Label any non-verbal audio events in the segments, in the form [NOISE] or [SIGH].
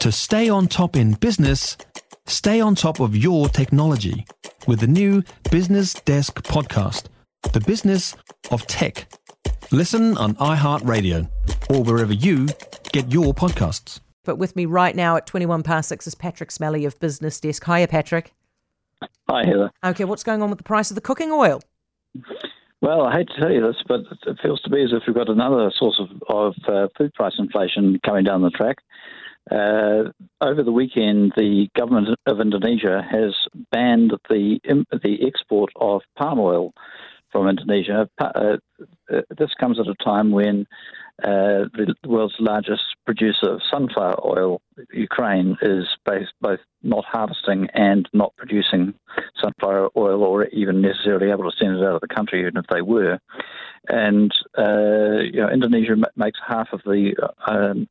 To stay on top in business, stay on top of your technology with the new Business Desk podcast, The Business of Tech. Listen on iHeartRadio or wherever you get your podcasts. But with me right now at 21 past 6 is Patrick Smellie of Business Desk. Hiya, Patrick. Hi, Heather. Okay, what's going on with the price of the cooking oil? Well, I hate to tell you this, but it feels to me as if we've got another source of, of uh, food price inflation coming down the track. Uh, over the weekend, the government of Indonesia has banned the the export of palm oil from Indonesia. Uh, uh, this comes at a time when uh, the world's largest producer of sunflower oil, Ukraine, is both not harvesting and not producing sunflower oil, or even necessarily able to send it out of the country, even if they were. And uh, you know, Indonesia makes half of the um,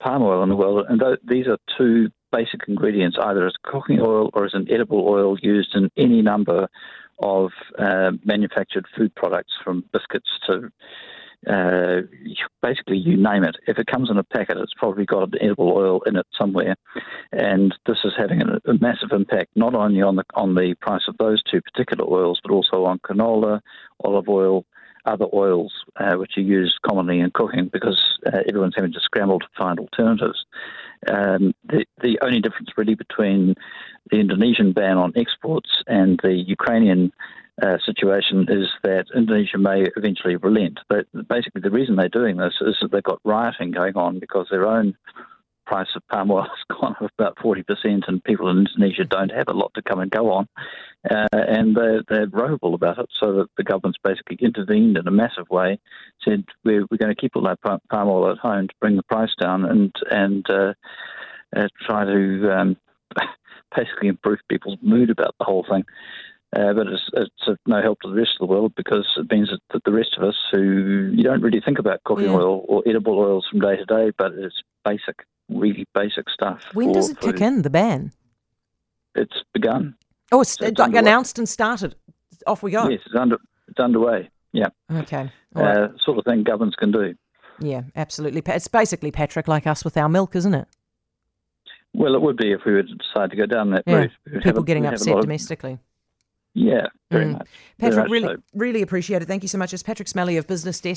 palm oil in the world, and th- these are two basic ingredients, either as cooking oil or as an edible oil used in any number of uh, manufactured food products, from biscuits to uh, basically you name it. If it comes in a packet, it's probably got an edible oil in it somewhere, and this is having a, a massive impact not only on the on the price of those two particular oils, but also on canola, olive oil, other oils uh, which are used commonly in cooking because uh, everyone's having to scramble to find alternatives. Um, the, the only difference really between the Indonesian ban on exports and the Ukrainian uh, situation is that Indonesia may eventually relent. But basically, the reason they're doing this is that they've got rioting going on because their own price of palm oil [LAUGHS] has gone up about 40%, and people in Indonesia don't have a lot to come and go on. Uh, and they're, they're about it, so that the government's basically intervened in a massive way, said, we're, we're going to keep all that palm oil at home to bring the price down and, and uh, uh, try to um, [LAUGHS] basically improve people's mood about the whole thing. Uh, but it's, it's of no help to the rest of the world because it means that the rest of us who you don't really think about cooking yeah. oil or edible oils from day to day, but it's basic really basic stuff. When does it food. kick in, the ban? It's begun. Oh, it's, so it's like announced and started. Off we go. Yes, it's, under, it's underway. Yeah. Okay. Uh, sort of thing governments can do. Yeah, absolutely. It's basically, Patrick, like us with our milk, isn't it? Well, it would be if we were to decide to go down that yeah. route. People a, getting upset domestically. Of, yeah, very mm. much. Patrick, very much really, so. really appreciate it. Thank you so much. It's Patrick Smellie of Business Desk.